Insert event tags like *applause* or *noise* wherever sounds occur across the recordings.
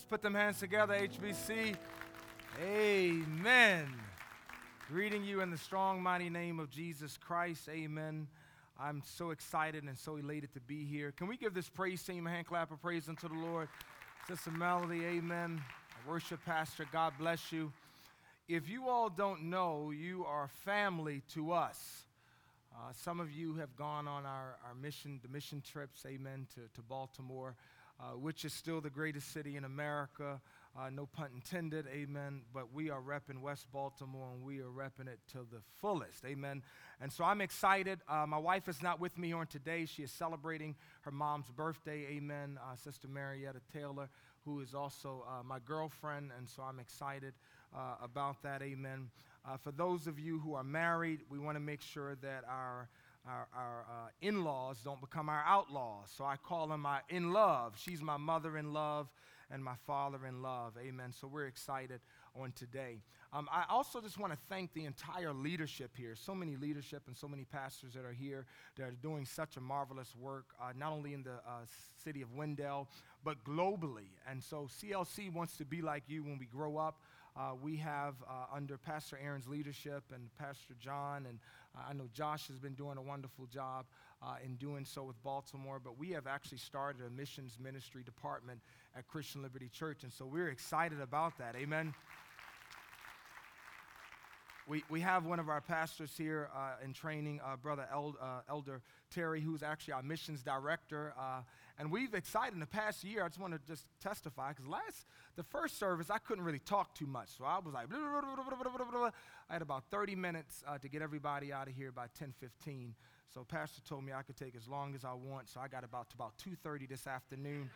Let's put them hands together, HBC. Amen. Greeting you in the strong, mighty name of Jesus Christ. Amen. I'm so excited and so elated to be here. Can we give this praise team a hand clap of praise unto the Lord? Sister Melody, amen. Worship pastor, God bless you. If you all don't know, you are family to us. Uh, some of you have gone on our, our mission, the mission trips, amen, to, to Baltimore, uh, which is still the greatest city in America. Uh, no pun intended, amen. But we are repping West Baltimore and we are repping it to the fullest, amen. And so I'm excited. Uh, my wife is not with me on today. She is celebrating her mom's birthday, amen. Uh, Sister Marietta Taylor, who is also uh, my girlfriend, and so I'm excited uh, about that, amen. For those of you who are married, we want to make sure that our our, our uh, in laws don't become our outlaws. So I call them my in love. She's my mother in love and my father in love. Amen. So we're excited on today. Um, I also just want to thank the entire leadership here. So many leadership and so many pastors that are here that are doing such a marvelous work, uh, not only in the uh, city of Wendell, but globally. And so CLC wants to be like you when we grow up. Uh, we have uh, under Pastor Aaron's leadership and Pastor John, and I know Josh has been doing a wonderful job uh, in doing so with Baltimore, but we have actually started a missions ministry department at Christian Liberty Church, and so we're excited about that. Amen. We, we have one of our pastors here uh, in training, uh, Brother El, uh, Elder Terry, who's actually our missions director. Uh, and we've excited in the past year. I just want to just testify because last, the first service, I couldn't really talk too much. So I was like, blah, blah, blah, I had about 30 minutes uh, to get everybody out of here by 10.15. So Pastor told me I could take as long as I want. So I got about to about 2.30 this afternoon.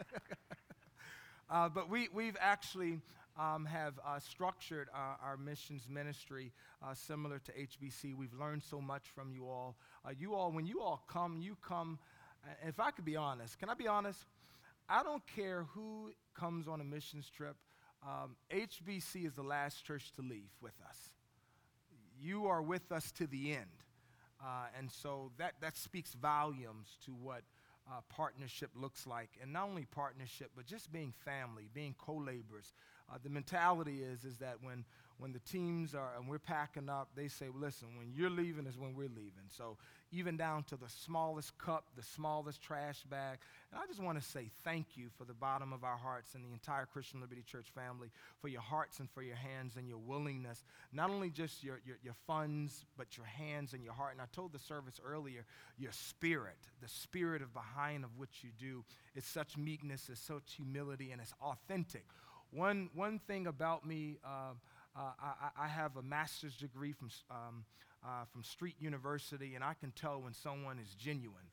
*laughs* uh, but we, we've actually um, have uh, structured our, our, missions ministry uh, similar to HBC. We've learned so much from you all. Uh, you all, when you all come, you come, if I could be honest, can I be honest? I don't care who comes on a missions trip. Um, HBC is the last church to leave with us. You are with us to the end. Uh, and so that, that speaks volumes to what uh, partnership looks like. And not only partnership, but just being family, being co laborers. Uh, the mentality is, is that when, when the teams are, and we're packing up, they say, listen, when you're leaving is when we're leaving. So even down to the smallest cup, the smallest trash bag. And I just want to say thank you for the bottom of our hearts and the entire Christian Liberty Church family for your hearts and for your hands and your willingness, not only just your, your, your funds, but your hands and your heart. And I told the service earlier, your spirit, the spirit of behind of what you do is such meekness, is such humility, and it's authentic. One, one thing about me, uh, uh, I, I, have a master's degree from, um, uh, from Street University, and I can tell when someone is genuine.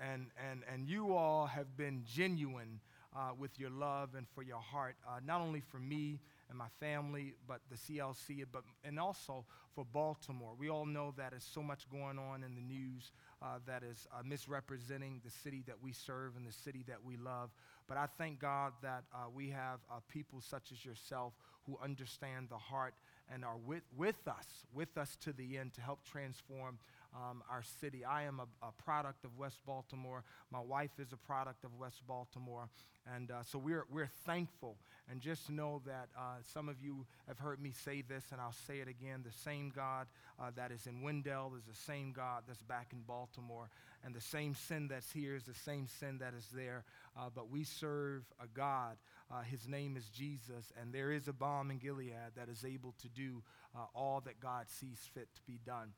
And, and, and you all have been genuine uh, with your love and for your heart, uh, not only for me and my family, but the CLC, but, and also for Baltimore. We all know that there's so much going on in the news uh, that is uh, misrepresenting the city that we serve and the city that we love. But I thank God that uh, we have uh, people such as yourself who understand the heart and are with, with us, with us to the end to help transform um, our city. I am a, a, product of West Baltimore. My wife is a product of West Baltimore. And uh, so we're, we're thankful. And just know that uh, some of you have heard me say this, and I'll say it again. The same God uh, that is in Wendell is the same God that's back in Baltimore. And the same sin that's here is the same sin that is there. Uh, but we serve a God. Uh, his name is Jesus. And there is a balm in Gilead that is able to do uh, all that God sees fit to be done.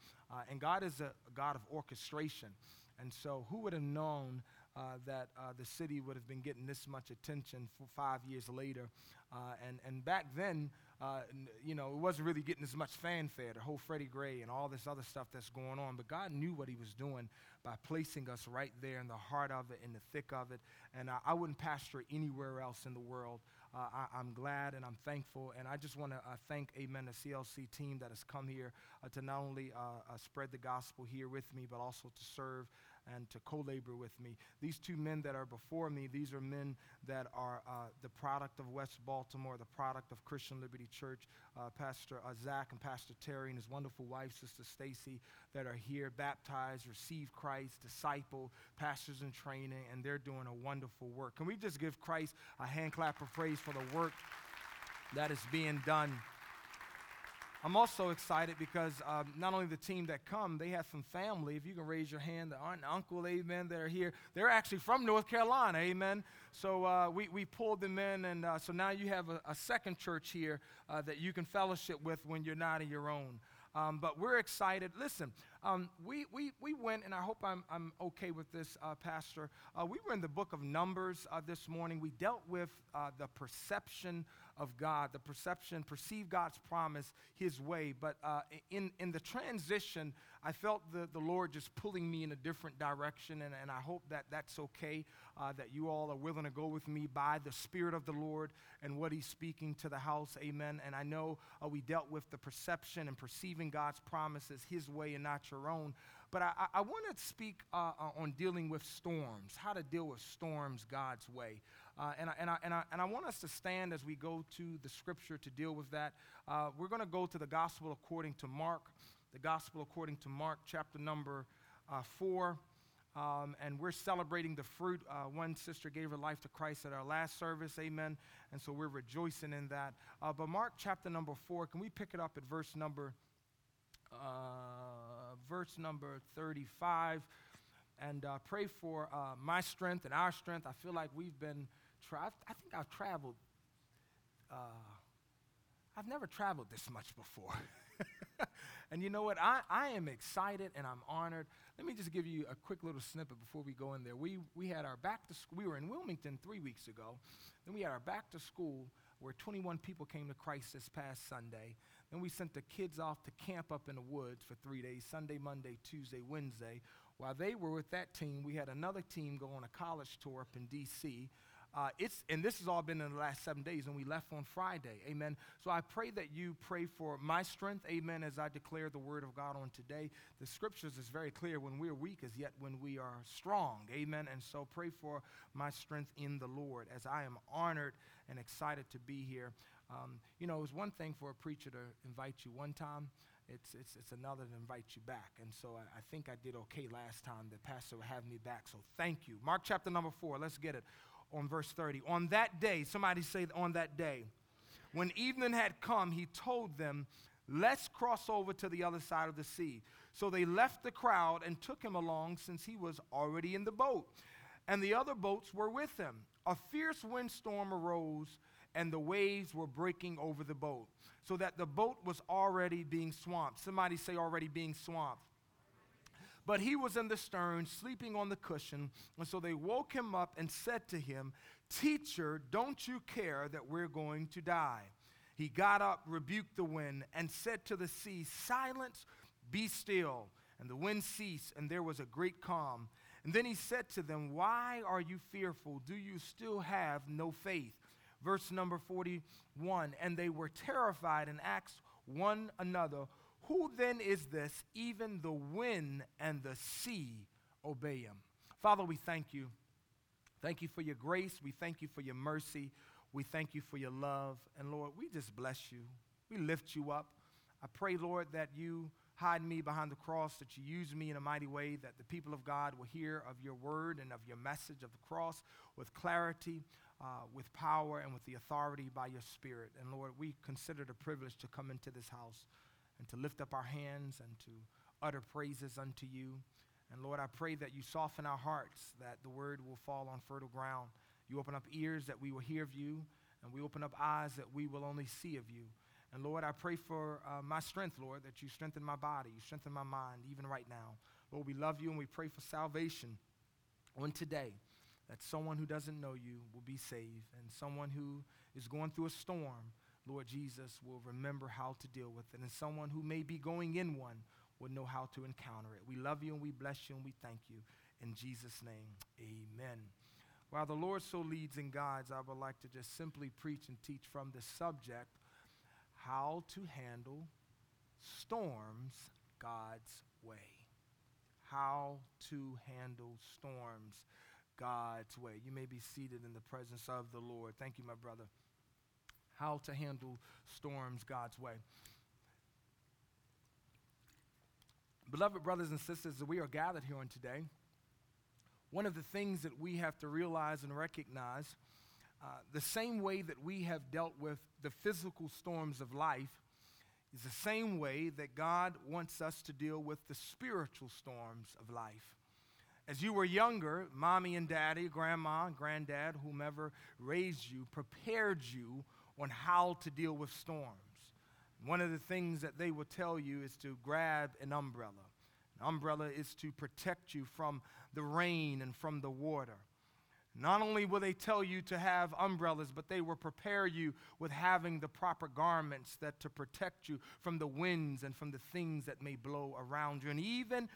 and God is a, a God of orchestration. And so, who would have known uh, that uh, the city would have been getting this much attention for five years later. Uh, and, and back then, uh, you know, it wasn't really getting as much fanfare, the whole Freddie Gray and all this other stuff that's going on. But God knew what He was doing by placing us right there in the heart of it, in the thick of it. And I wouldn't pastor anywhere else in the world. Uh, I, am glad and I'm thankful. And I just want to uh, thank, amen, the CLC team that has come here to not only spread the gospel here with me, but also to serve and to co labor with me. These two men that are before me, these are men that are uh, the product of West Baltimore, the product of Christian Liberty Church. Uh, Pastor uh, Zach and Pastor Terry and his wonderful wife, Sister Stacy, that are here, baptized, receive Christ, disciple, pastors in training, and they're doing a wonderful work. Can we just give Christ a hand clap of praise for the work that is being done? I'm also excited because um, not only the team that come, they have some family. If you can raise your hand, the aunt and uncle, amen, that are here. They're actually from North Carolina, amen. So uh, we, we pulled them in, and uh, so now you have a, a second church here uh, that you can fellowship with when you're not in your own. Um, but we're excited. Listen, um, we, we, we went, and I hope I'm, I'm okay with this, uh, Pastor. Uh, we were in the book of Numbers uh, this morning. We dealt with uh, the perception of God, the perception, perceive God's promise His way. But uh, in, in the transition, I felt the, the Lord just pulling me in a different direction, and, and I hope that that's okay, uh, that you all are willing to go with me by the Spirit of the Lord and what He's speaking to the house. Amen. And I know uh, we dealt with the perception and perceiving God's promises His way and not your own. But I, I want to speak uh, uh, on dealing with storms, how to deal with storms God's way. Uh, and, I, and, I, and, I, and I want us to stand as we go to the scripture to deal with that. Uh, we're going to go to the gospel according to Mark, the gospel according to Mark, chapter number uh, 4. Um, and we're celebrating the fruit. Uh, one sister gave her life to Christ at our last service, amen. And so we're rejoicing in that. Uh, but Mark chapter number 4, can we pick it up at verse number uh, verse number 35 and uh, pray for uh, my strength and our strength. I feel like we've been, I think I've traveled, uh, I've never traveled this much before. *laughs* and you know what? I, I am excited and I'm honored. Let me just give you a quick little snippet before we go in there. We, we had our back to school, we were in Wilmington three weeks ago. Then we had our back to school where 21 people came to Christ this past Sunday. Then we sent the kids off to camp up in the woods for three days Sunday, Monday, Tuesday, Wednesday. While they were with that team, we had another team go on a college tour up in D.C. Uh, it's, and this has all been in the last seven days, and we left on Friday. Amen. So I pray that you pray for my strength. Amen. As I declare the word of God on today, the scriptures is very clear when we're weak is yet when we are strong. Amen. And so pray for my strength in the Lord as I am honored and excited to be here. Um, you know, it's one thing for a preacher to invite you one time. It's, it's, it's another to invite you back. And so I, I think I did okay last time. The pastor would have me back. So thank you. Mark chapter number four. Let's get it on verse 30. On that day, somebody say, on that day, when evening had come, he told them, Let's cross over to the other side of the sea. So they left the crowd and took him along since he was already in the boat. And the other boats were with him. A fierce windstorm arose and the waves were breaking over the boat, so that the boat was already being swamped. Somebody say, already being swamped. But he was in the stern, sleeping on the cushion. And so they woke him up and said to him, Teacher, don't you care that we're going to die? He got up, rebuked the wind, and said to the sea, Silence, be still. And the wind ceased, and there was a great calm. And then he said to them, Why are you fearful? Do you still have no faith? verse number 41 And they were terrified and asked one another, Who then is this? Even the wind and the sea obey him. Father, we thank you. Thank you for your grace. We thank you for your mercy. We thank you for your love. And Lord, we just bless you. We lift you up. I pray, Lord, that you hide me behind the cross, that you use me in a mighty way, that the people of God will hear of your word and of your message of the cross with clarity, uh, with power and with the authority by your Spirit. And Lord, we consider it a privilege to come into this house and to lift up our hands and to utter praises unto you. And Lord, I pray that you soften our hearts, that the word will fall on fertile ground. You open up ears that we will hear of you, and we open up eyes that we will only see of you. And Lord, I pray for uh, my strength, Lord, that you strengthen my body, you strengthen my mind, even right now. Lord, we love you and we pray for salvation on today that someone who doesn't know you will be saved, and someone who is going through a storm, Lord Jesus, will remember how to deal with it, and someone who may be going in one will know how to encounter it. We love you and we bless you and we thank you. In Jesus' name, amen. While the Lord so leads and guides, I would like to just simply preach and teach from the subject how to handle storms God's way how to handle storms God's way. You may be seated in the presence of the Lord. Thank you, my brother. How to handle storms God's way. Beloved brothers and sisters, we are gathered here on today. One of the things that we have to realize and recognize uh, the same way that we have dealt with the physical storms of life is the same way that God wants us to deal with the spiritual storms of life. As you were younger, mommy and daddy, grandma and granddad, whomever raised you, prepared you on how to deal with storms. One of the things that they will tell you is to grab an umbrella. An umbrella is to protect you from the rain and from the water. Not only will they tell you to have umbrellas, but they will prepare you with having the proper garments that to protect you from the winds and from the things that may blow around you. And even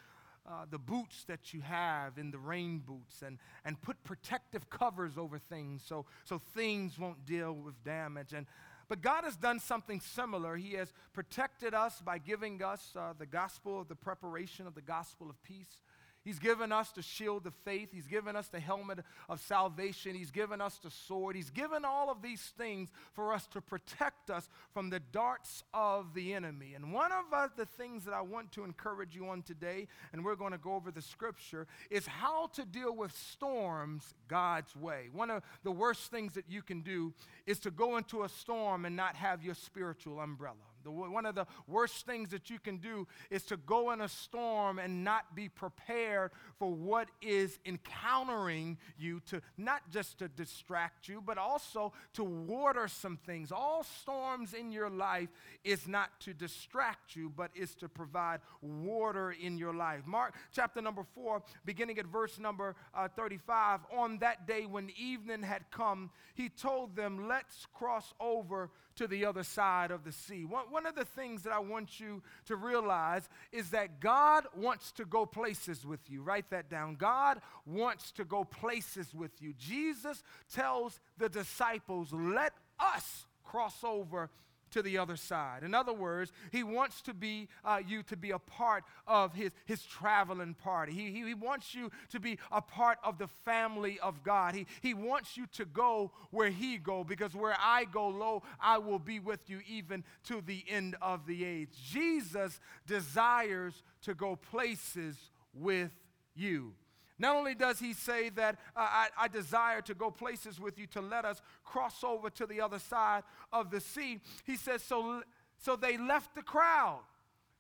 uh, the boots that you have in the rain boots and, and put protective covers over things so, so things won't deal with damage. And, but God has done something similar. He has protected us by giving us uh, the gospel of the preparation of the gospel of peace. He's given us the shield of faith. He's given us the helmet of salvation. He's given us the sword. He's given all of these things for us to protect us from the darts of the enemy. And one of uh, the things that I want to encourage you on today, and we're going to go over the scripture, is how to deal with storms God's way. One of the worst things that you can do is to go into a storm and not have your spiritual umbrella. The, one of the worst things that you can do is to go in a storm and not be prepared for what is encountering you, to not just to distract you, but also to water some things. All storms in your life is not to distract you, but is to provide water in your life. Mark chapter number 4, beginning at verse number uh, 35. On that day when evening had come, he told them, Let's cross over to the other side of the sea. One, one of the things that I want you to realize is that God wants to go places with you. Write that down. God wants to go places with you. Jesus tells the disciples, Let us cross over to the other side. In other words, he wants to be uh, you to be a part of his, his traveling party. He, he, he wants you to be a part of the family of God. He, he wants you to go where he go because where I go, lo, I will be with you even to the end of the age. Jesus desires to go places with you. Not only does he say that uh, I, I, desire to go places with you to let us cross over to the other side of the sea, he says, so, so they left the crowd.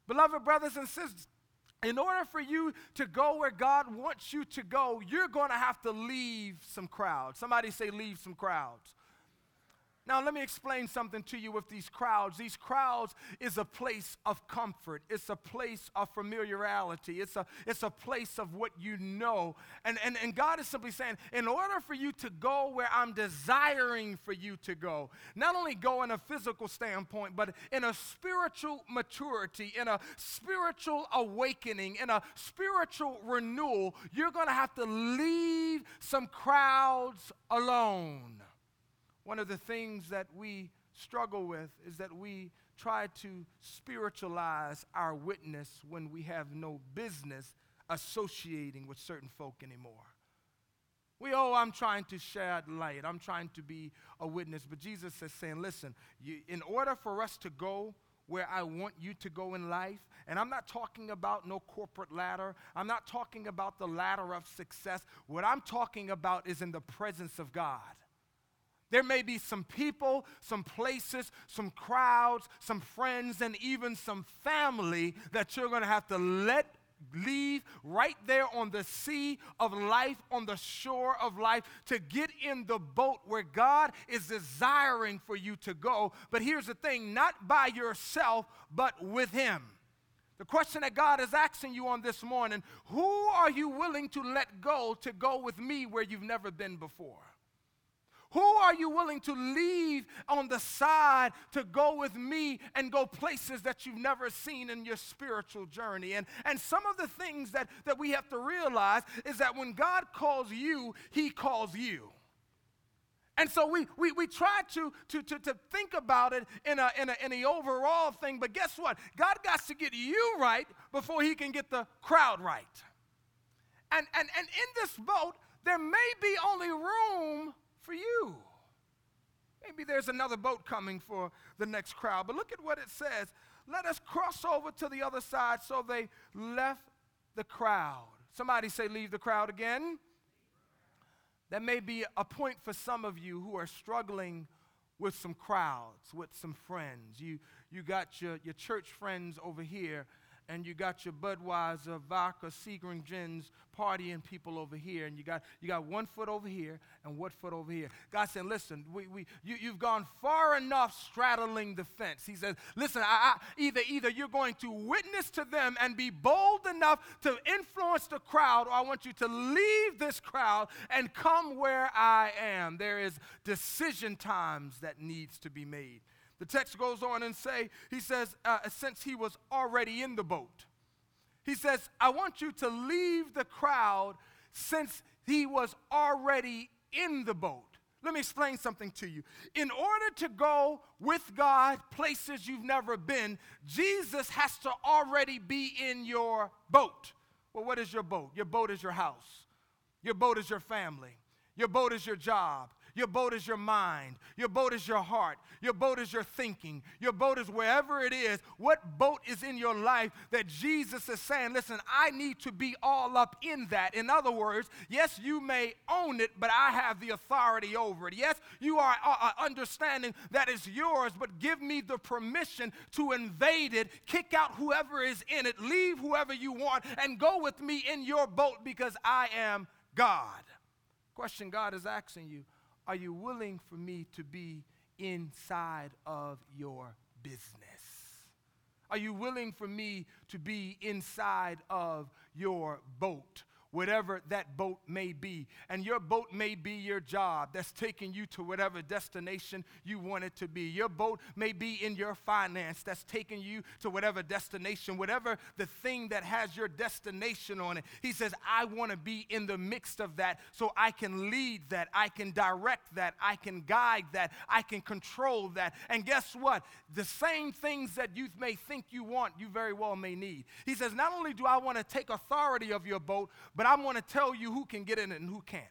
Beloved brothers and sisters, in order for you to go where God wants you to go, you're going to have to leave some crowds. Somebody say, leave some crowds. Now, let me explain something to you with these crowds. These crowds is a place of comfort, it's a place of familiarity, it's a, it's a place of what you know. And, and, and God is simply saying, in order for you to go where I'm desiring for you to go, not only go in a physical standpoint, but in a spiritual maturity, in a spiritual awakening, in a spiritual renewal, you're going to have to leave some crowds alone. One of the things that we struggle with is that we try to spiritualize our witness when we have no business associating with certain folk anymore. We, oh, I'm trying to shed light. I'm trying to be a witness. But Jesus is saying, listen, you, in order for us to go where I want you to go in life, and I'm not talking about no corporate ladder, I'm not talking about the ladder of success. What I'm talking about is in the presence of God. There may be some people, some places, some crowds, some friends, and even some family that you're going to have to let leave right there on the sea of life, on the shore of life, to get in the boat where God is desiring for you to go. But here's the thing not by yourself, but with Him. The question that God is asking you on this morning who are you willing to let go to go with me where you've never been before? Who are you willing to leave on the side to go with me and go places that you've never seen in your spiritual journey? And, and some of the things that, that we have to realize is that when God calls you, He calls you. And so we, we, we try to, to, to, to think about it in a, in, a, in the overall thing, but guess what? God got to get you right before he can get the crowd right. And, and, and in this boat, there may be only room for you. Maybe there's another boat coming for the next crowd. But look at what it says. Let us cross over to the other side. So they left the crowd. Somebody say, Leave the crowd again. That may be a point for some of you who are struggling with some crowds, with some friends. You, you got your, your church friends over here and you got your Budweiser, vodka, Seagram gins partying people over here, and you got, you got one foot over here and one foot over here. God said, listen, we, we, you, you've gone far enough straddling the fence. He says, listen, I, I, either, either you're going to witness to them and be bold enough to influence the crowd, or I want you to leave this crowd and come where I am. There is decision times that needs to be made. The text goes on and say, he says, uh, since he was already in the boat, he says, I want you to leave the crowd since he was already in the boat. Let me explain something to you. In order to go with God places you've never been, Jesus has to already be in your boat. Well, what is your boat? Your boat is your house, your boat is your family, your boat is your job, your boat is your mind. Your boat is your heart. Your boat is your thinking. Your boat is wherever it is. What boat is in your life that Jesus is saying, listen, I need to be all up in that? In other words, yes, you may own it, but I have the authority over it. Yes, you are uh, understanding that it's yours, but give me the permission to invade it, kick out whoever is in it, leave whoever you want, and go with me in your boat because I am God. Question God is asking you are you willing for me to be inside of your business? Are you willing for me to be inside of your boat? Whatever that boat may be. And your boat may be your job that's taking you to whatever destination you want it to be. Your boat may be in your finance that's taking you to whatever destination, whatever the thing that has your destination on it. He says, I want to be in the midst of that so I can lead that, I can direct that, I can guide that, I can control that. And guess what? The same things that you may think you want, you very well may need. He says, Not only do I want to take authority of your boat, but but I want to tell you who can get in and who can't.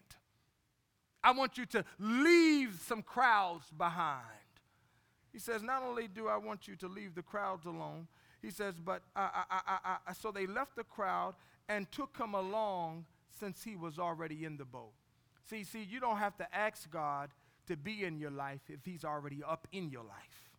I want you to leave some crowds behind. He says, Not only do I want you to leave the crowds alone, he says, but I, I, I, so they left the crowd and took him along since he was already in the boat. See, see, you don't have to ask God to be in your life if he's already up in your life.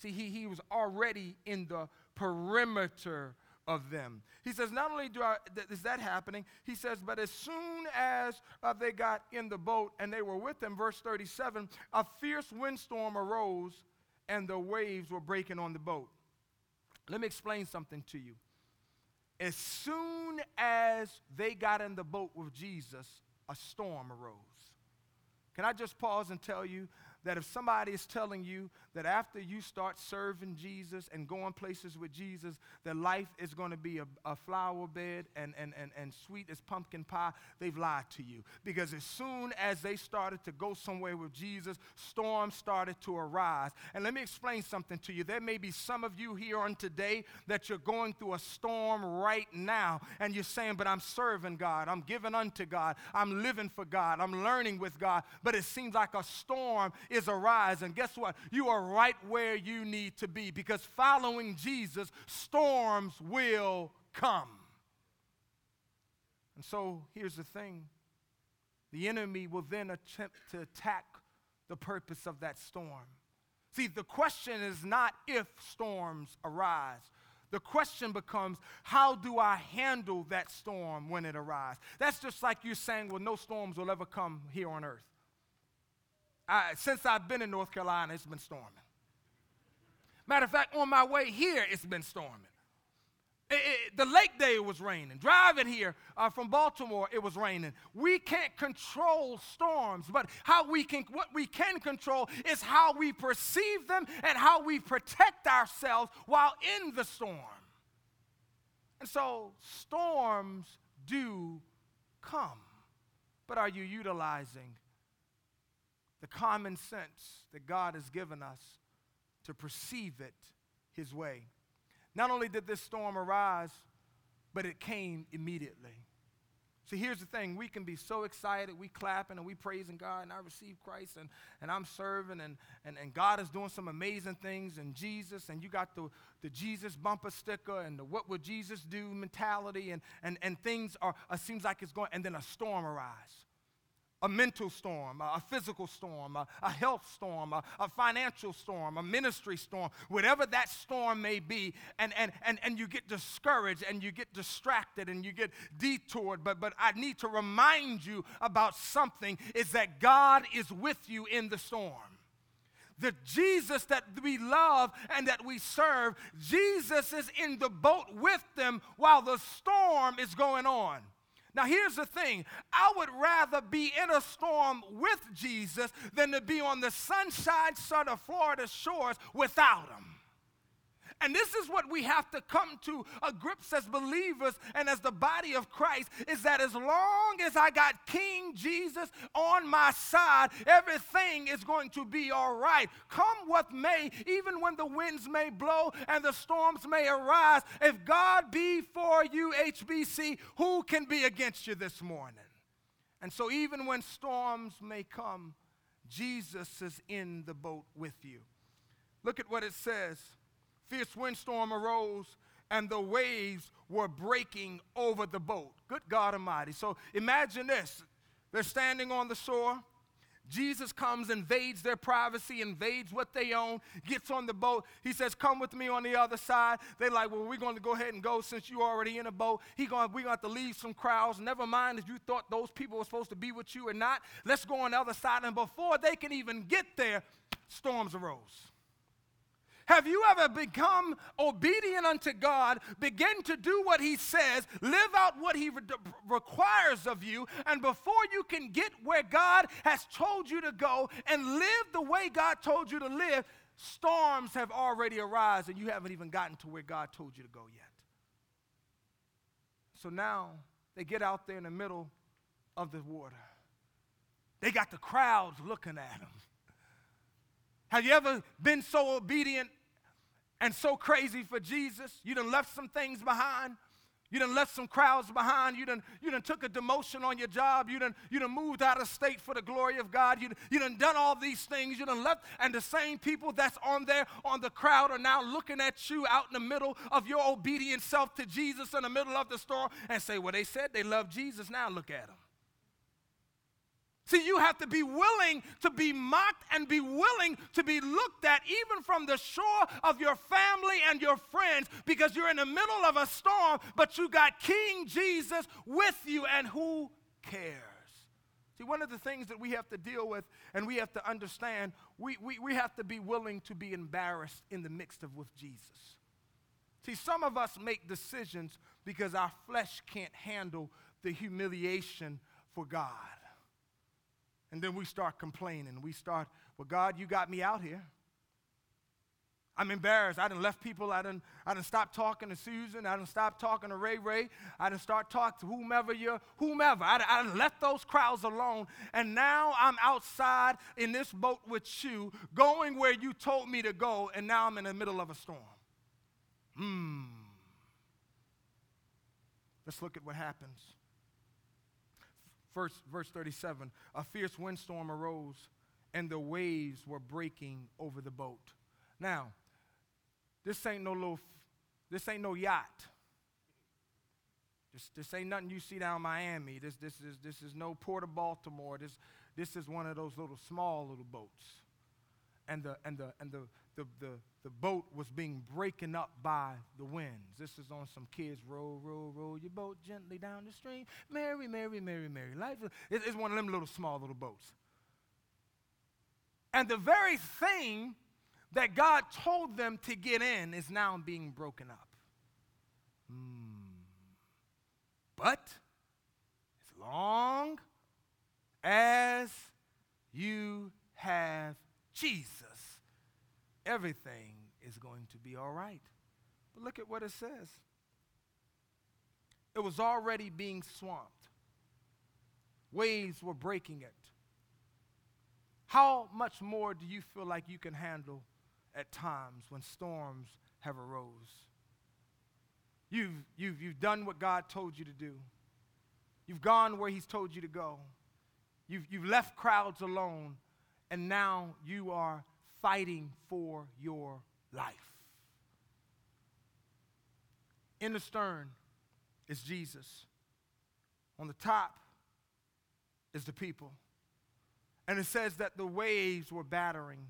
See, he, he was already in the perimeter of them. He says, not only do I, th- is that happening, he says, but as soon as uh, they got in the boat and they were with them, verse 37, a fierce windstorm arose and the waves were breaking on the boat. Let me explain something to you. As soon as they got in the boat with Jesus, a storm arose. Can I just pause and tell you that if somebody is telling you that after you start serving Jesus and going places with Jesus, that life is going to be a, a flower bed and, and, and, and sweet as pumpkin pie, they've lied to you. Because as soon as they started to go somewhere with Jesus, storms started to arise. And let me explain something to you. There may be some of you here on today that you're going through a storm right now, and you're saying, But I'm serving God, I'm giving unto God, I'm living for God, I'm learning with God. But it seems like a storm is arising. Guess what? You are right where you need to be because following Jesus, storms will come. And so here's the thing the enemy will then attempt to attack the purpose of that storm. See, the question is not if storms arise. The question becomes, how do I handle that storm when it arises? That's just like you saying, well, no storms will ever come here on earth. I, since I've been in North Carolina, it's been storming. Matter of fact, on my way here, it's been storming. It, it, the lake day it was raining. Driving here uh, from Baltimore, it was raining. We can't control storms, but how we can, what we can control is how we perceive them and how we protect ourselves while in the storm. And so storms do come, but are you utilizing the common sense that God has given us to perceive it His way. Not only did this storm arise, but it came immediately. See, here's the thing. We can be so excited, we clapping and we praising God, and I receive Christ and, and I'm serving, and, and, and God is doing some amazing things, and Jesus, and you got the, the Jesus bumper sticker and the what would Jesus do mentality, and, and, and things are, uh, seems like it's going, and then a storm arrives a mental storm, a physical storm, a, a health storm, a, a, financial storm, a ministry storm, whatever that storm may be, and, and, and, and you get discouraged and you get distracted and you get detoured. But, but I need to remind you about something is that God is with you in the storm. The Jesus that we love and that we serve, Jesus is in the boat with them while the storm is going on. Now, here's the thing I would rather be in a storm with Jesus than to be on the sunshine side of Florida shores without him. And this is what we have to come to a grips as believers and as the body of Christ is that as long as I got King Jesus on my side, everything is going to be all right. Come what may, even when the winds may blow and the storms may arise, if God be for you, HBC, who can be against you this morning? And so, even when storms may come, Jesus is in the boat with you. Look at what it says fierce windstorm arose and the waves were breaking over the boat. Good God Almighty. So imagine this they're standing on the shore. Jesus comes, invades their privacy, invades what they own, gets on the boat. He says, Come with me on the other side. They're like, Well, we're going to go ahead and go since you're already in a boat. He going, we're going to have to leave some crowds. Never mind if you thought those people were supposed to be with you or not. Let's go on the other side. And before they can even get there, storms arose. Have you ever become obedient unto God, begin to do what He says, live out what He re- requires of you, and before you can get where God has told you to go and live the way God told you to live, storms have already arisen and you haven't even gotten to where God told you to go yet. So now they get out there in the middle of the water. They got the crowds looking at them. Have you ever been so obedient and so crazy for Jesus. You done left some things behind. You done left some crowds behind. You done, you done took a demotion on your job. You done, you done moved out of state for the glory of God. You, you done done all these things. You done left, and the same people that's on there on the crowd are now looking at you out in the middle of your obedient self to Jesus in the middle of the storm and say, well, they said they love Jesus. Now look at them. See, you have to be willing to be mocked and be willing to be looked at even from the shore of your family and your friends because you're in the middle of a storm, but you got King Jesus with you, and who cares? See, one of the things that we have to deal with and we have to understand, we, we, we have to be willing to be embarrassed in the midst of with Jesus. See, some of us make decisions because our flesh can't handle the humiliation for God. And then we start complaining. We start, well, God, you got me out here. I'm embarrassed. I done left people. I done, I done stopped talking to Susan. I done stopped talking to Ray Ray. I done start talking to whomever you're, whomever. I, I done left those crowds alone. And now I'm outside in this boat with you, going where you told me to go, and now I'm in the middle of a storm. Hmm. Let's look at what happens. First, verse 37 A fierce windstorm arose, and the waves were breaking over the boat. Now, this ain't no little, this ain't no yacht. This, this ain't nothing you see down Miami. This, this, is, this is no Port of Baltimore. This, this is one of those little small little boats. And the, and the, and the, the, the, the boat was being breaken up by the winds. This is on some kids, row, row, row your boat gently down the stream. Mary, Mary, Mary, Mary. Life is, it's one of them little small little boats. And the very thing that God told them to get in is now being broken up. Hmm. But as long as you have Jesus, everything is going to be all right. But look at what it says it was already being swamped, waves were breaking it. How much more do you feel like you can handle at times when storms have arose? You've, you've, you've done what God told you to do. You've gone where He's told you to go. You've, you've left crowds alone, and now you are fighting for your life. In the stern is Jesus. On the top is the people. And it says that the waves were battering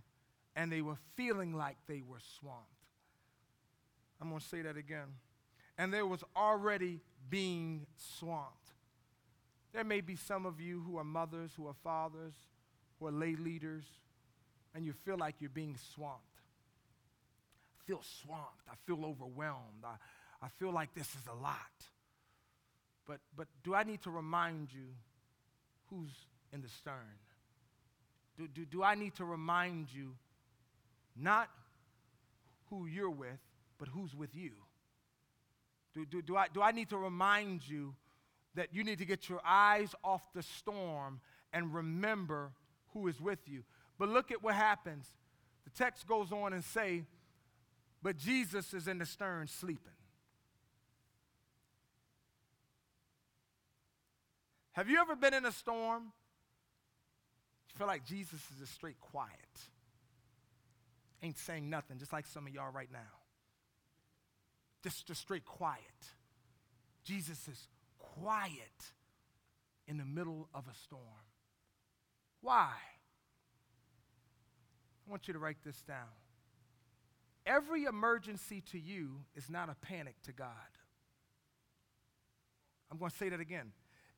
and they were feeling like they were swamped. I'm going to say that again. And there was already being swamped. There may be some of you who are mothers, who are fathers, who are lay leaders, and you feel like you're being swamped. I feel swamped. I feel overwhelmed. I, I feel like this is a lot. But, but do I need to remind you who's in the stern? Do, do, do I need to remind you not who you're with, but who's with you? Do, do, do, I, do I need to remind you that you need to get your eyes off the storm and remember who is with you? But look at what happens. The text goes on and say, but Jesus is in the stern sleeping. Have you ever been in a storm? You feel like Jesus is just straight quiet. Ain't saying nothing, just like some of y'all right now. Just, just straight quiet. Jesus is quiet in the middle of a storm. Why? I want you to write this down. Every emergency to you is not a panic to God. I'm going to say that again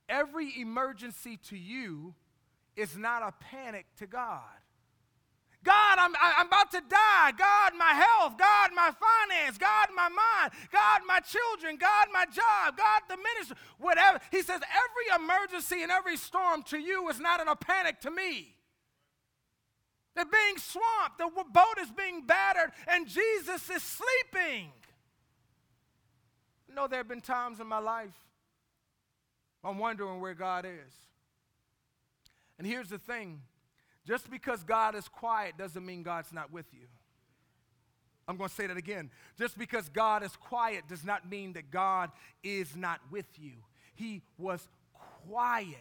every emergency to you is not a panic to God. God, I'm, I'm about to die. God, my health. God, my finance. God, my mind. God, my children. God, my job. God, the ministry. Whatever. He says every emergency and every storm to you is not in a panic to me. They're being swamped. The boat is being battered, and Jesus is sleeping. I know there have been times in my life I'm wondering where God is. And here's the thing just because God is quiet doesn't mean God's not with you. I'm going to say that again. Just because God is quiet does not mean that God is not with you. He was quiet,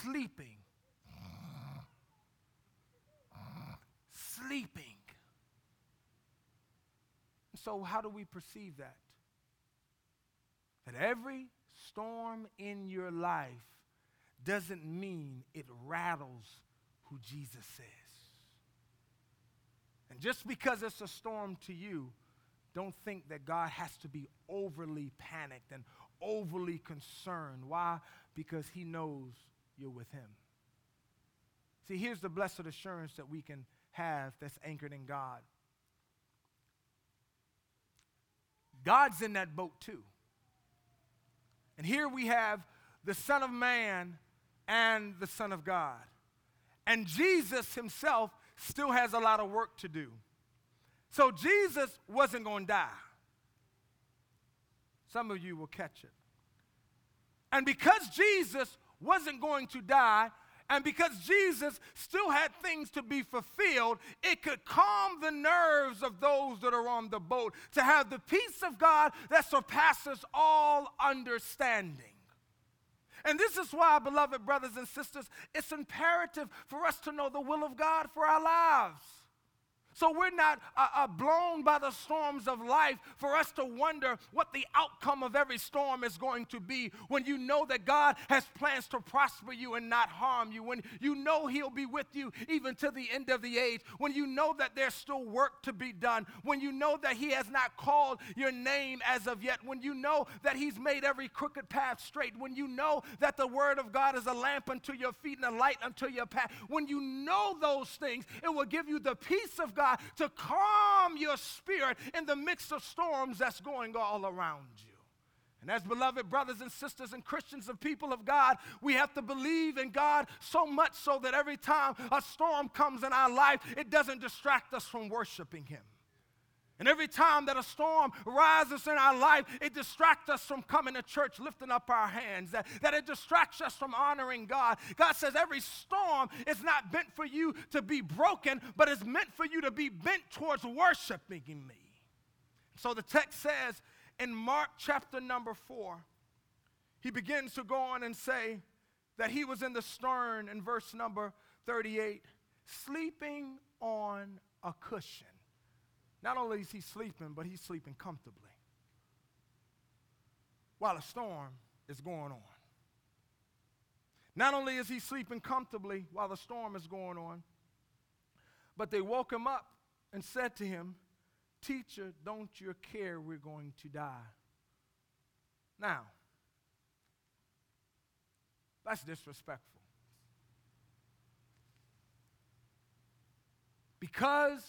sleeping. Sleeping. So, how do we perceive that? That every storm in your life doesn't mean it rattles who Jesus is. And just because it's a storm to you, don't think that God has to be overly panicked and overly concerned. Why? Because he knows you're with him. See, here's the blessed assurance that we can have that's anchored in God. God's in that boat too. And here we have the Son of Man and the Son of God. And Jesus himself still has a lot of work to do. So Jesus wasn't going to die. Some of you will catch it. And because Jesus wasn't going to die, and because Jesus still had things to be fulfilled, it could calm the nerves of those that are on the boat to have the peace of God that surpasses all understanding. And this is why, beloved brothers and sisters, it's imperative for us to know the will of God for our lives. So we're not uh, uh, blown by the storms of life for us to wonder what the outcome of every storm is going to be when you know that God has plans to prosper you and not harm you, when you know He'll be with you even to the end of the age, when you know that there's still work to be done, when you know that He has not called your name as of yet, when you know that He's made every crooked path straight, when you know that the Word of God is a lamp unto your feet and a light unto your path, when you know those things, it will give you the peace of God God to calm your spirit in the midst of storms that's going all around you. And as beloved brothers and sisters and Christians and people of God, we have to believe in God so much so that every time a storm comes in our life, it doesn't distract us from worshiping Him. And every time that a storm rises in our life, it distracts us from coming to church, lifting up our hands, that, that it distracts us from honoring God. God says every storm is not meant for you to be broken, but it's meant for you to be bent towards worshiping me. So the text says in Mark chapter number four, he begins to go on and say that he was in the stern in verse number 38, sleeping on a cushion. Not only is he sleeping, but he's sleeping comfortably while a storm is going on. Not only is he sleeping comfortably while the storm is going on, but they woke him up and said to him, Teacher, don't you care we're going to die? Now, that's disrespectful. Because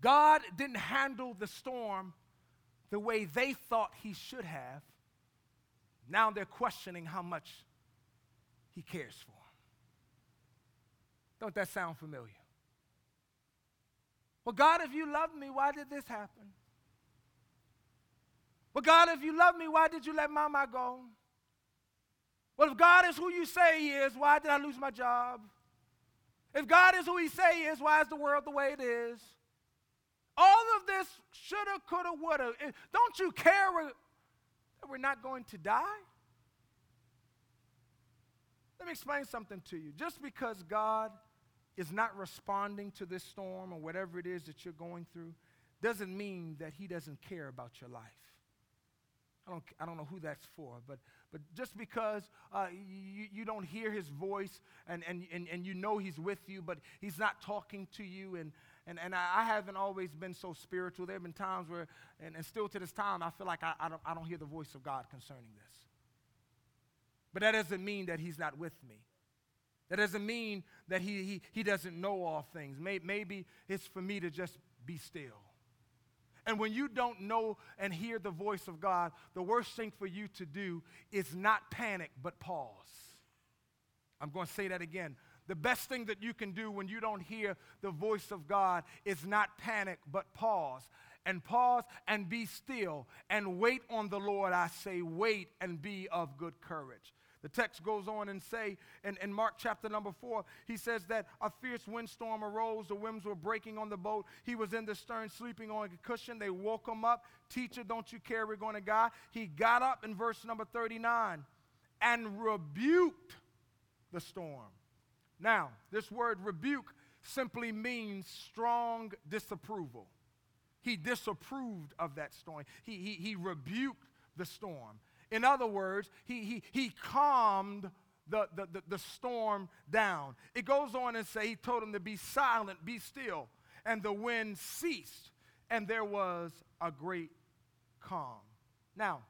God didn't handle the storm the way they thought he should have, now they're questioning how much he cares for them. Don't that sound familiar? Well, God, if you loved me, why did this happen? Well, God, if you love me, why did you let mama go? Well, if God is who you say he is, why did I lose my job? If God is who he say he is, why is the world the way it is? All of this shoulda, coulda, woulda. Don't you care that we're not going to die? Let me explain something to you. Just because God is not responding to this storm or whatever it is that you're going through doesn't mean that he doesn't care about your life. I don't, I don't know who that's for, but, but just because uh, you, you don't hear his voice and, and, and, and you know he's with you, but he's not talking to you, and, and, and I, I haven't always been so spiritual. There have been times where, and, and still to this time, I feel like I, I, don't, I don't hear the voice of God concerning this. But that doesn't mean that he's not with me. That doesn't mean that he, he, he doesn't know all things. Maybe, maybe it's for me to just be still. And when you don't know and hear the voice of God, the worst thing for you to do is not panic, but pause. I'm going to say that again. The best thing that you can do when you don't hear the voice of God is not panic, but pause. And pause and be still and wait on the Lord. I say, wait and be of good courage. The text goes on and say in, in Mark chapter number four, he says that a fierce windstorm arose, the winds were breaking on the boat. He was in the stern sleeping on a cushion. They woke him up. Teacher, don't you care we're going to die? He got up in verse number 39 and rebuked the storm. Now, this word rebuke simply means strong disapproval. He disapproved of that storm. He, he, he rebuked the storm. In other words, he, he, he calmed the, the, the, the storm down. It goes on and say, he told him to be silent, be still. And the wind ceased, and there was a great calm. Now,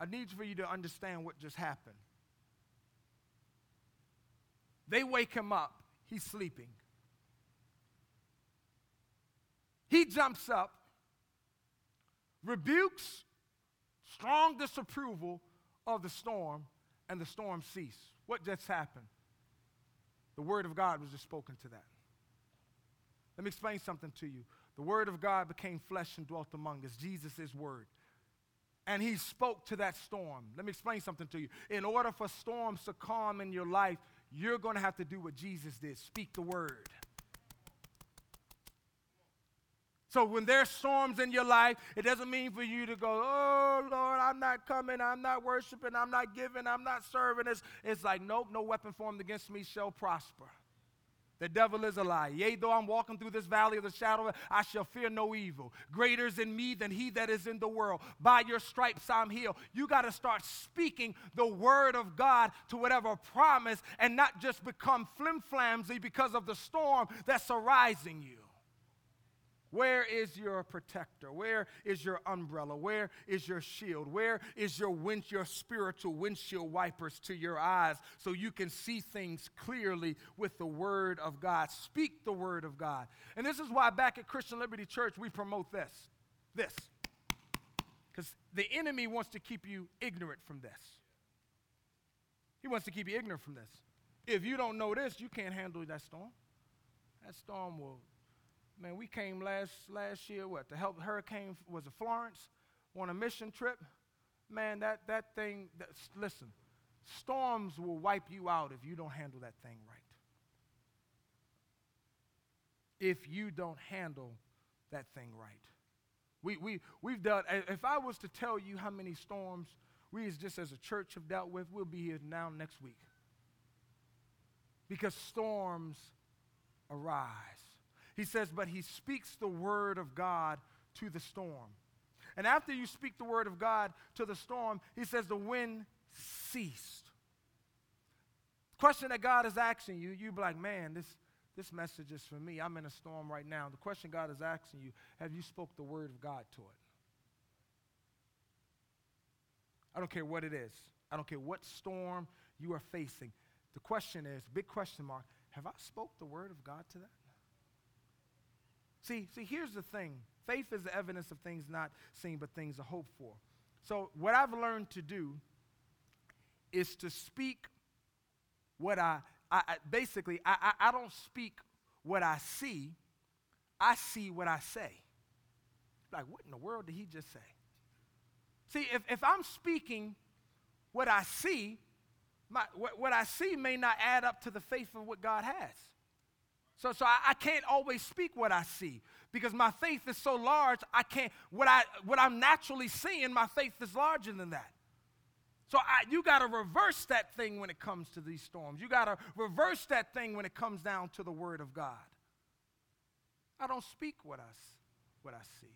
I need for you to understand what just happened. They wake him up, he's sleeping. He jumps up, rebukes strong disapproval of the storm, and the storm ceased. What just happened? The word of God was just spoken to that. Let me explain something to you. The word of God became flesh and dwelt among us. Jesus is word. And he spoke to that storm. Let me explain something to you. In order for storms to calm in your life, you're going to have to do what Jesus did speak the word. So when there's storms in your life, it doesn't mean for you to go, oh Lord, I'm not coming, I'm not worshiping, I'm not giving, I'm not serving. It's, it's like, nope, no weapon formed against me shall prosper. The devil is a lie. Yea, though I'm walking through this valley of the shadow, I shall fear no evil. Greater is in me than he that is in the world. By your stripes I'm healed. You got to start speaking the word of God to whatever promise and not just become flim flamsy because of the storm that's arising you. Where is your protector? Where is your umbrella? Where is your shield? Where is your wind, your spiritual windshield wipers to your eyes so you can see things clearly with the word of God? Speak the word of God. And this is why back at Christian Liberty Church we promote this. This. Because the enemy wants to keep you ignorant from this. He wants to keep you ignorant from this. If you don't know this, you can't handle that storm. That storm will Man, we came last last year, what, to help hurricane, was it Florence, on a mission trip? Man, that, that thing, listen, storms will wipe you out if you don't handle that thing right. If you don't handle that thing right. We, we, we've done, if I was to tell you how many storms we as just as a church have dealt with, we'll be here now next week. Because storms arise. He says, but he speaks the word of God to the storm. And after you speak the word of God to the storm, he says the wind ceased. Question that God is asking you, you be like, man, this, this message is for me. I'm in a storm right now. The question God is asking you, have you spoke the word of God to it? I don't care what it is. I don't care what storm you are facing. The question is, big question mark, have I spoke the word of God to that? See, see, here's the thing. Faith is the evidence of things not seen, but things are hoped for. So, what I've learned to do is to speak what I, I, I basically, I, I, I don't speak what I see, I see what I say. Like, what in the world did he just say? See, if, if I'm speaking what I see, my, what, what I see may not add up to the faith of what God has. So, so I, I, can't always speak what I see because my faith is so large, I can't, what, I, what I'm naturally seeing, my faith is larger than that. So I, you got to reverse that thing when it comes to these storms. You got to reverse that thing when it comes down to the Word of God. I don't speak what I, what I see.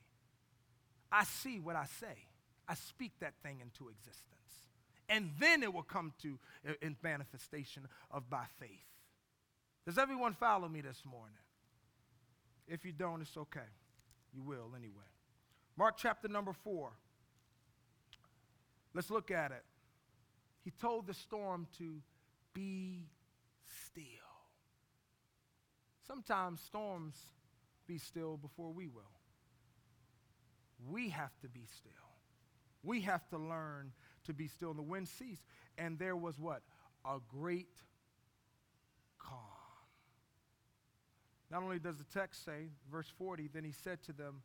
I see what I say. I speak that thing into existence. And then it will come to in manifestation of by faith. Does everyone follow me this morning? If you don't, it's okay. You will anyway. Mark chapter number four. Let's look at it. He told the storm to be still. Sometimes storms be still before we will. We have to be still. We have to learn to be still. And the wind ceased, and there was what? A great calm. Not only does the text say, verse 40, then he said to them,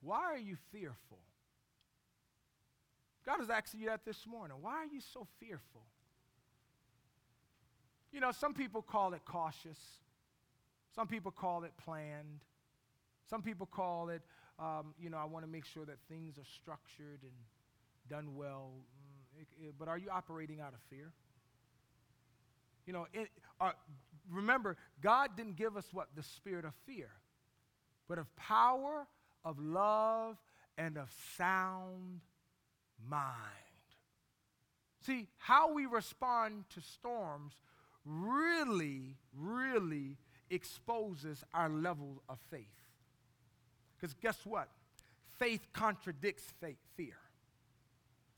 Why are you fearful? God is asking you that this morning. Why are you so fearful? You know, some people call it cautious, some people call it planned, some people call it, um, you know, I want to make sure that things are structured and done well. Mm, but are you operating out of fear? You know, it, uh, remember, God didn't give us what? The spirit of fear, but of power, of love, and of sound mind. See, how we respond to storms really, really exposes our level of faith. Because guess what? Faith contradicts faith, fear.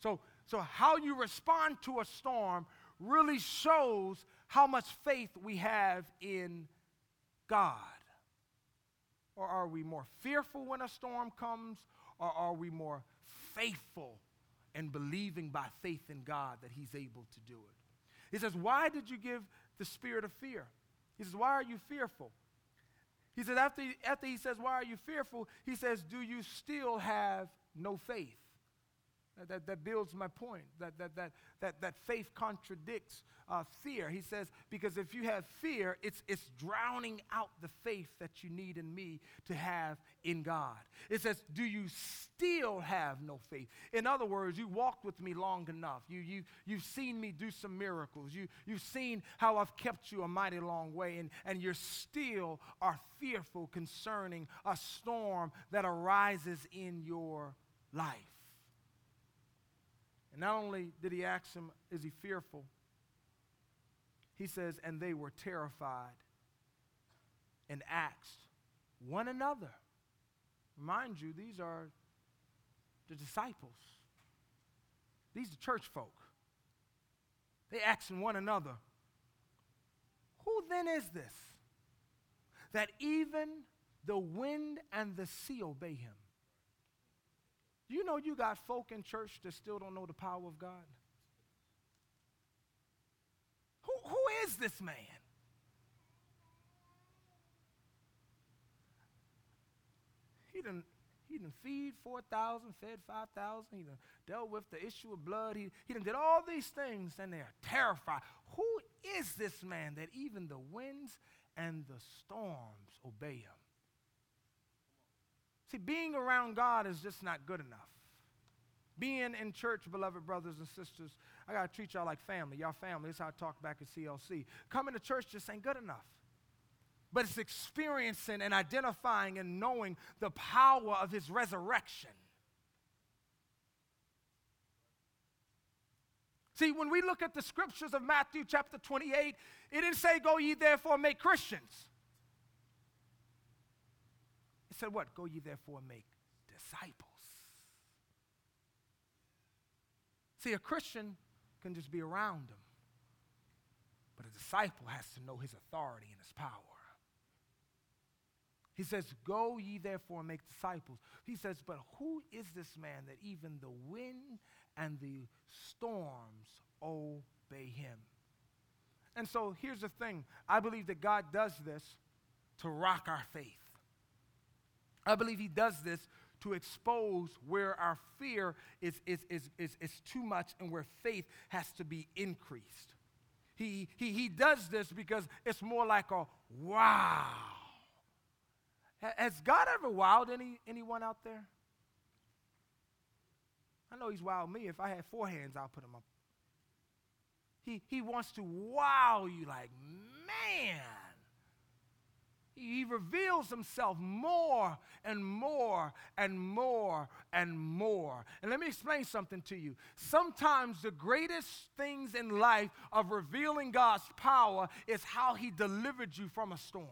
So, so how you respond to a storm really shows how much faith we have in God. Or are we more fearful when a storm comes, or are we more faithful and believing by faith in God that He's able to do it? He says, Why did you give the spirit of fear? He says, Why are you fearful? He says, after, after he says, Why are you fearful? He says, Do you still have no faith? That, that builds my point, that, that, that, that, that faith contradicts uh, fear. He says, because if you have fear, it's, it's drowning out the faith that you need in me to have in God. It says, do you still have no faith? In other words, you walked with me long enough. You, you, you've seen me do some miracles. You, you've seen how I've kept you a mighty long way, and, and you still are fearful concerning a storm that arises in your life. And not only did he ask him, Is he fearful? He says, And they were terrified and asked one another. Mind you, these are the disciples, these are church folk. They asking one another, Who then is this that even the wind and the sea obey him? You know you got folk in church that still don't know the power of God? Who, who is this man? He didn't he didn't feed 4,000, fed 5,000. He done dealt with the issue of blood. He, he done did all these things, and they're terrified. Who is this man that even the winds and the storms obey him? See, being around God is just not good enough. Being in church, beloved brothers and sisters, I got to treat y'all like family. Y'all family. That's how I talk back at CLC. Coming to church just ain't good enough. But it's experiencing and identifying and knowing the power of his resurrection. See, when we look at the scriptures of Matthew chapter 28, it didn't say, Go ye therefore make Christians. Said, What? Go ye therefore and make disciples. See, a Christian can just be around them, but a disciple has to know his authority and his power. He says, Go ye therefore and make disciples. He says, But who is this man that even the wind and the storms obey him? And so here's the thing I believe that God does this to rock our faith. I believe He does this to expose where our fear is, is, is, is, is too much and where faith has to be increased. He, he, he does this because it's more like a wow. Has God ever wowed any, anyone out there? I know He's wowed me. If I had four hands, I'll put them up. He, he wants to wow you like, man. He reveals himself more and more and more and more. And let me explain something to you. Sometimes the greatest things in life of revealing God's power is how he delivered you from a storm.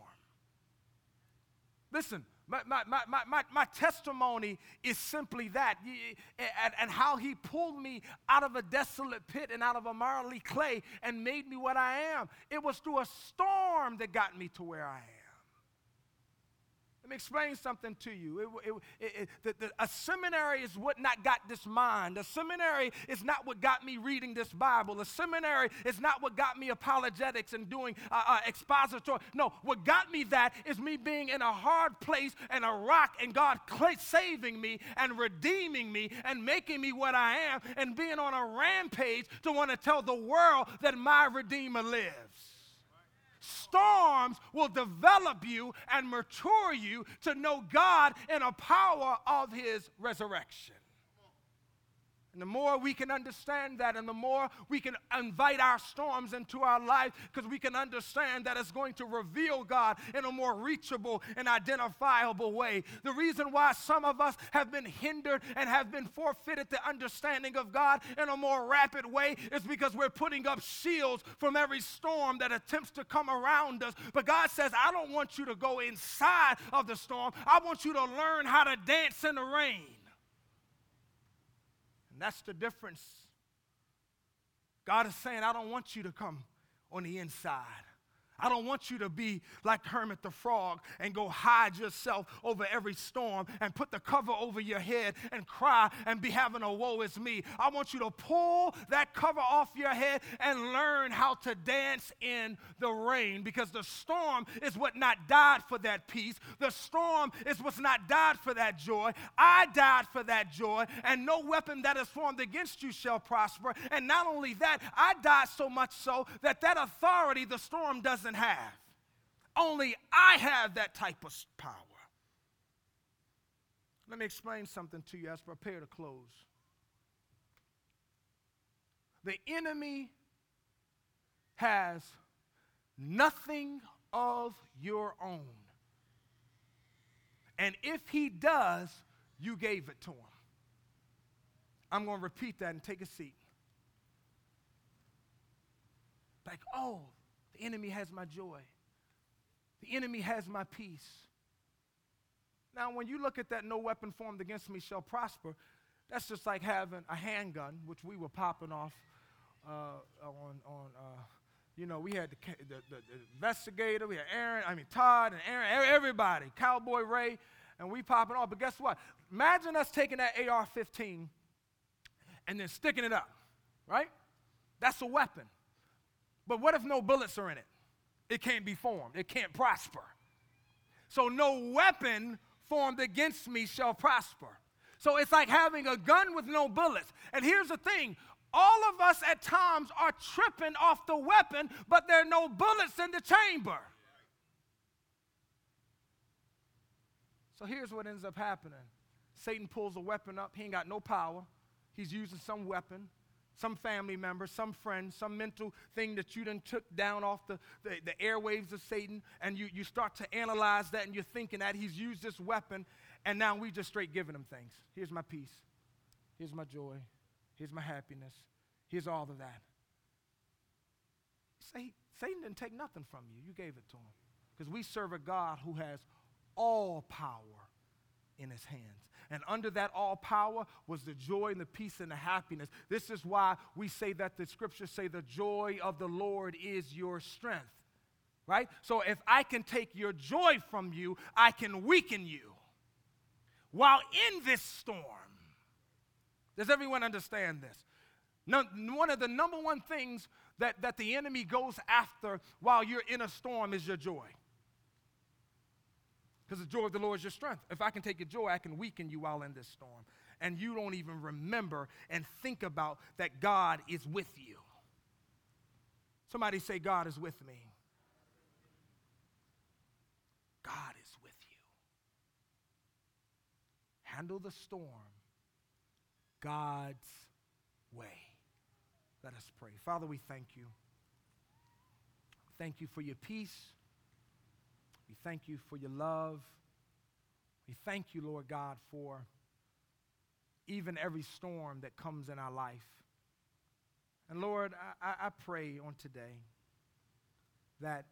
Listen, my, my, my, my, my testimony is simply that, and, and how he pulled me out of a desolate pit and out of a marly clay and made me what I am. It was through a storm that got me to where I am. Me explain something to you. It, it, it, the, the, a seminary is what not got this mind. A seminary is not what got me reading this Bible. A seminary is not what got me apologetics and doing uh, uh, expository. No, what got me that is me being in a hard place and a rock and God saving me and redeeming me and making me what I am and being on a rampage to want to tell the world that my Redeemer lives storms will develop you and mature you to know God in a power of His resurrection. And the more we can understand that, and the more we can invite our storms into our life, because we can understand that it's going to reveal God in a more reachable and identifiable way. The reason why some of us have been hindered and have been forfeited the understanding of God in a more rapid way is because we're putting up shields from every storm that attempts to come around us. But God says, I don't want you to go inside of the storm, I want you to learn how to dance in the rain. That's the difference. God is saying, I don't want you to come on the inside. I don't want you to be like Hermit the Frog and go hide yourself over every storm and put the cover over your head and cry and be having a woe is me. I want you to pull that cover off your head and learn how to dance in the rain because the storm is what not died for that peace. The storm is what's not died for that joy. I died for that joy, and no weapon that is formed against you shall prosper. And not only that, I died so much so that that authority the storm doesn't doesn't have. Only I have that type of power. Let me explain something to you as we prepare to close. The enemy has nothing of your own. And if he does, you gave it to him. I'm going to repeat that and take a seat. Like, oh, the enemy has my joy. The enemy has my peace. Now, when you look at that, no weapon formed against me shall prosper, that's just like having a handgun, which we were popping off uh, on, on uh, you know, we had the, the, the, investigator, we had Aaron, I mean, Todd and Aaron, everybody, Cowboy Ray, and we popping off. But guess what? Imagine us taking that AR 15 and then sticking it up, right? That's a weapon. But what if no bullets are in it? It can't be formed, it can't prosper. So no weapon formed against me shall prosper. So it's like having a gun with no bullets. And here's the thing all of us at times are tripping off the weapon, but there are no bullets in the chamber. So here's what ends up happening Satan pulls a weapon up, he ain't got no power. He's using some weapon, some family member, some friend, some mental thing that you done took down off the, the, the airwaves of Satan, and you, you start to analyze that and you're thinking that he's used this weapon, and now we just straight giving him things. Here's my peace. Here's my joy. Here's my happiness. Here's all of that. Say, Satan didn't take nothing from you. You gave it to him. Because we serve a God who has all power in his hands. And under that all power was the joy and the peace and the happiness. This is why we say that the scriptures say the joy of the Lord is your strength. Right? So if I can take your joy from you, I can weaken you. While in this storm, does everyone understand this? One of the number one things that, that the enemy goes after while you're in a storm is your joy. Because the joy of the Lord is your strength. If I can take your joy, I can weaken you while in this storm. And you don't even remember and think about that God is with you. Somebody say, God is with me. God is with you. Handle the storm God's way. Let us pray. Father, we thank you. Thank you for your peace. We thank you for your love. We thank you, Lord God, for even every storm that comes in our life. And Lord, I, I pray on today that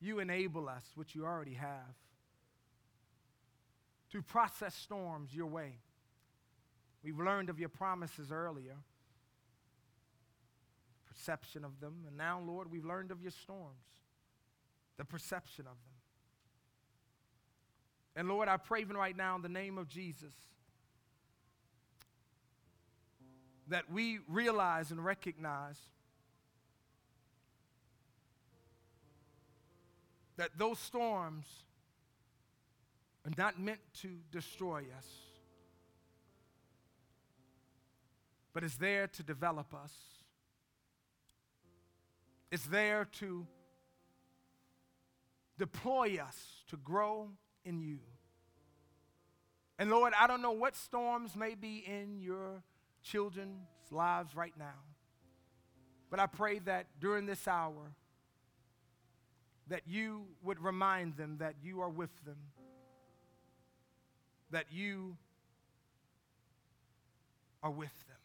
you enable us, which you already have, to process storms your way. We've learned of your promises earlier, perception of them, and now, Lord, we've learned of your storms the perception of them. And Lord, I pray even right now in the name of Jesus that we realize and recognize that those storms are not meant to destroy us, but is there to develop us. It's there to deploy us to grow in you. And Lord, I don't know what storms may be in your children's lives right now. But I pray that during this hour, that you would remind them that you are with them, that you are with them.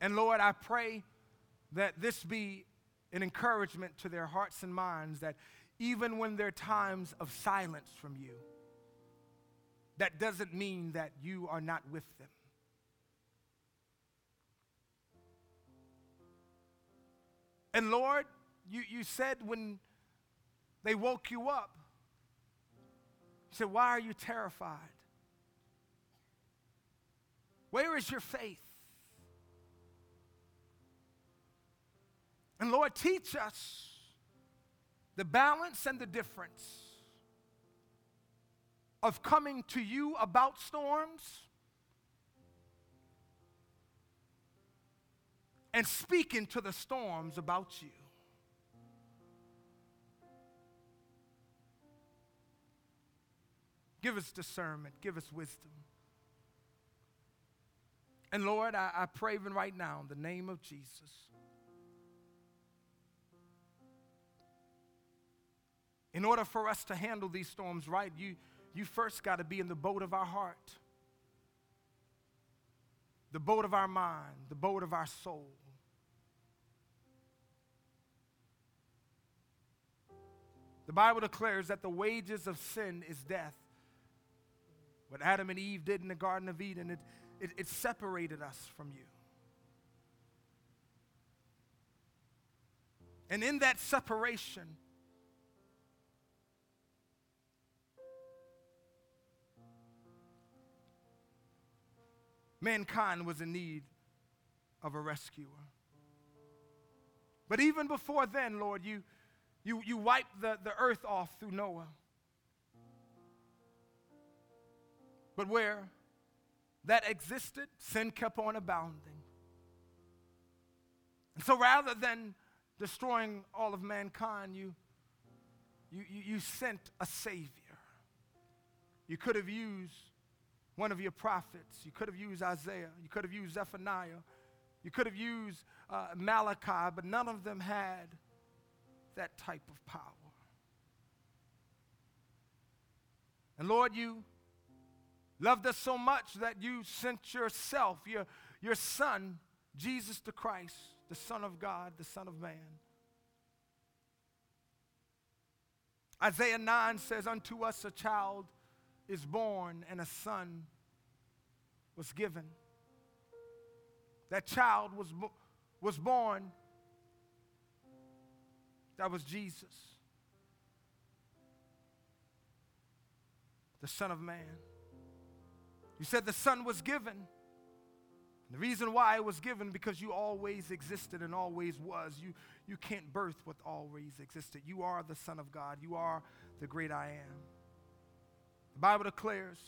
And Lord, I pray that this be an encouragement to their hearts and minds that even when there are times of silence from you, that doesn't mean that you are not with them. And Lord, you, you said when they woke you up, you said, Why are you terrified? Where is your faith? And Lord, teach us the balance and the difference of coming to you about storms and speaking to the storms about you. Give us discernment, give us wisdom. And Lord, I, I pray even right now in the name of Jesus In order for us to handle these storms right, you, you first got to be in the boat of our heart, the boat of our mind, the boat of our soul. The Bible declares that the wages of sin is death. What Adam and Eve did in the Garden of Eden, it, it, it separated us from you. And in that separation, mankind was in need of a rescuer. But even before then, Lord, you, you, you wiped the, the earth off through Noah. But where that existed, sin kept on abounding. And so rather than destroying all of mankind, you, you, you, you sent a Savior. You could have used one of your prophets. You could have used Isaiah. You could have used Zephaniah. You could have used uh, Malachi, but none of them had that type of power. And Lord, you loved us so much that you sent yourself, your, your Son, Jesus the Christ, the Son of God, the Son of Man. Isaiah 9 says, Unto us a child is born, and a son was given. That child was, was born. That was Jesus, the Son of Man. You said the Son was given. The reason why it was given because you always existed and always was. You, you can't birth what always existed. You are the Son of God. You are the great I am. Bible declares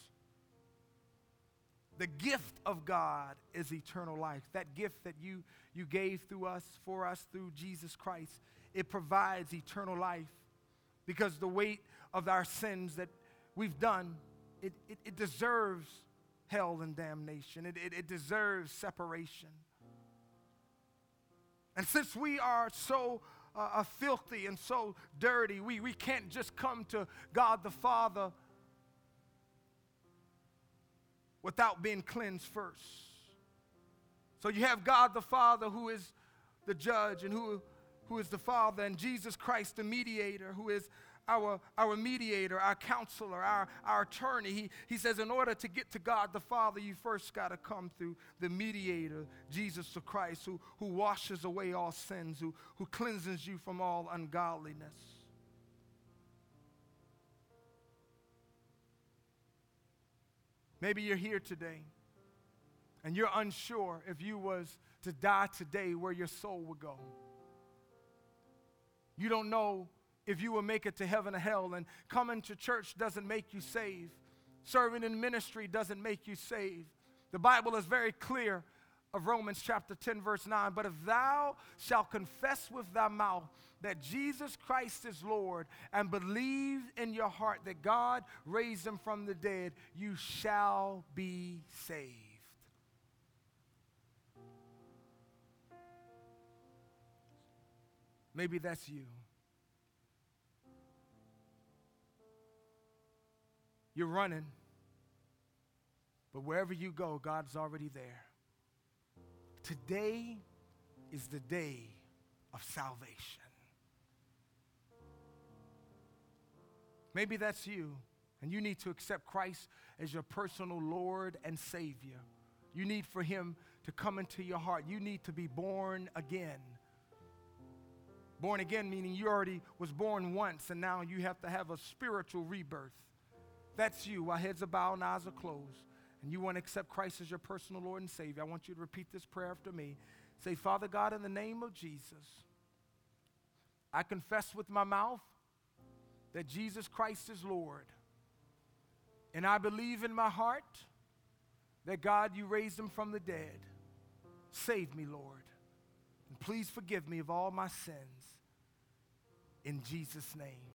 the gift of God is eternal life. That gift that you, you gave through us, for us, through Jesus Christ, it provides eternal life because the weight of our sins that we've done, it, it, it deserves hell and damnation. It, it, it deserves separation. And since we are so uh, uh, filthy and so dirty, we, we can't just come to God the Father without being cleansed first. So you have God the Father who is the judge and who, who is the Father, and Jesus Christ, the mediator, who is our, our mediator, our counselor, our, our attorney. He, he says, in order to get to God the Father, you first got to come through the mediator, Jesus the Christ, who, who washes away all sins, who, who cleanses you from all ungodliness. Maybe you're here today and you're unsure if you was to die today where your soul would go. You don't know if you will make it to heaven or hell, and coming to church doesn't make you saved. Serving in ministry doesn't make you saved. The Bible is very clear of Romans chapter 10, verse 9. But if thou shalt confess with thy mouth that Jesus Christ is Lord and believe in your heart that God raised him from the dead, you shall be saved. Maybe that's you. You're running, but wherever you go, God's already there. Today is the day of salvation. Maybe that's you, and you need to accept Christ as your personal Lord and Savior. You need for Him to come into your heart. You need to be born again. Born again meaning you already was born once, and now you have to have a spiritual rebirth. That's you, while heads are bowed and eyes are closed, and you want to accept Christ as your personal Lord and Savior. I want you to repeat this prayer after me. Say, Father God, in the name of Jesus, I confess with my mouth that Jesus Christ is Lord. And I believe in my heart that God, you raised him from the dead. Save me, Lord. And please forgive me of all my sins. In Jesus' name.